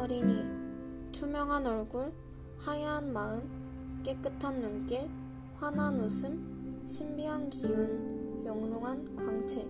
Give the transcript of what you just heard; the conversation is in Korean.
어린이, 투명한 얼굴, 하얀 마음, 깨끗한 눈길, 환한 웃음, 신비한 기운, 영롱한 광채.